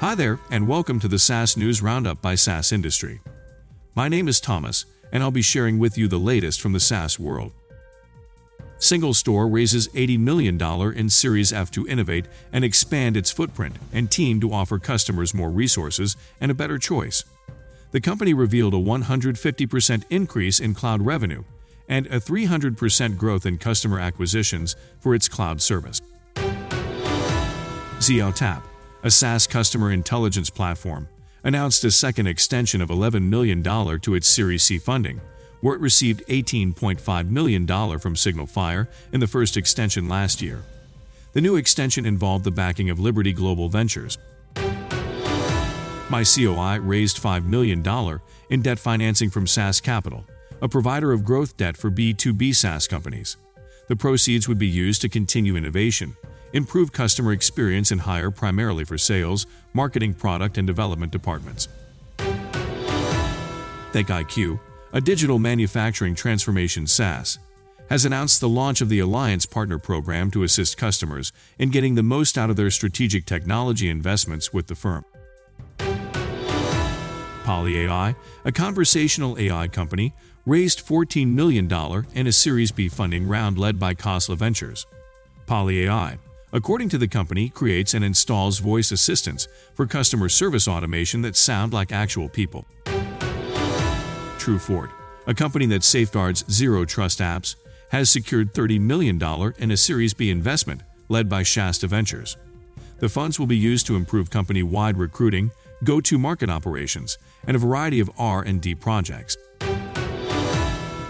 Hi there, and welcome to the SaaS News Roundup by SaaS Industry. My name is Thomas, and I'll be sharing with you the latest from the SaaS world. SingleStore raises $80 million in Series F to innovate and expand its footprint and team to offer customers more resources and a better choice. The company revealed a 150% increase in cloud revenue and a 300% growth in customer acquisitions for its cloud service. Zeotap, a SaaS customer intelligence platform, announced a second extension of $11 million to its Series C funding, where it received $18.5 million from SignalFire in the first extension last year. The new extension involved the backing of Liberty Global Ventures. MyCOI raised $5 million in debt financing from SaaS Capital, a provider of growth debt for B2B SaaS companies. The proceeds would be used to continue innovation, improve customer experience, and hire primarily for sales, marketing, product, and development departments. ThinkIQ, a digital manufacturing transformation SaaS, has announced the launch of the Alliance Partner Program to assist customers in getting the most out of their strategic technology investments with the firm. PolyAI, a conversational AI company, raised $14 million in a Series B funding round led by Khosla Ventures. PolyAI, according to the company, creates and installs voice assistants for customer service automation that sound like actual people. TrueFort, a company that safeguards zero trust apps, has secured $30 million in a Series B investment led by Shasta Ventures. The funds will be used to improve company-wide recruiting, go-to-market operations, and a variety of R&D projects.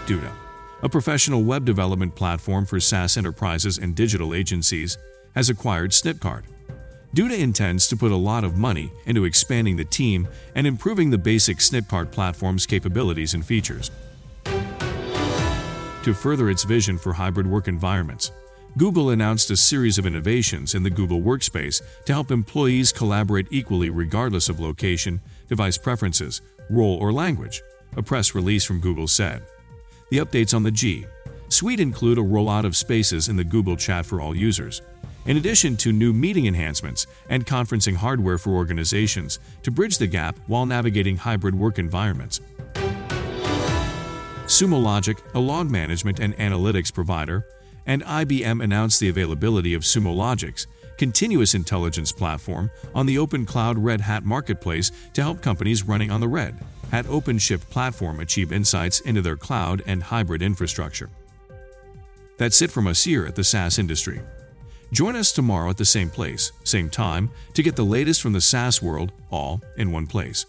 Duda, a professional web development platform for SaaS enterprises and digital agencies, has acquired Snipcart. Duda intends to put a lot of money into expanding the team and improving the basic Snipcart platform's capabilities and features. To further its vision for hybrid work environments, Google announced a series of innovations in the Google Workspace to help employees collaborate equally regardless of location, device preferences, role, or language, a press release from Google said. The updates on the G Suite include a rollout of spaces in the Google Chat for all users, in addition to new meeting enhancements and conferencing hardware for organizations to bridge the gap while navigating hybrid work environments. Sumo Logic, a log management and analytics provider, and IBM announced the availability of Sumo Logic's continuous intelligence platform on the Open Cloud Red Hat Marketplace to help companies running on the Red Hat OpenShift platform achieve insights into their cloud and hybrid infrastructure. That's it from us here at the SaaS industry. Join us tomorrow at the same place, same time, to get the latest from the SaaS world all in one place.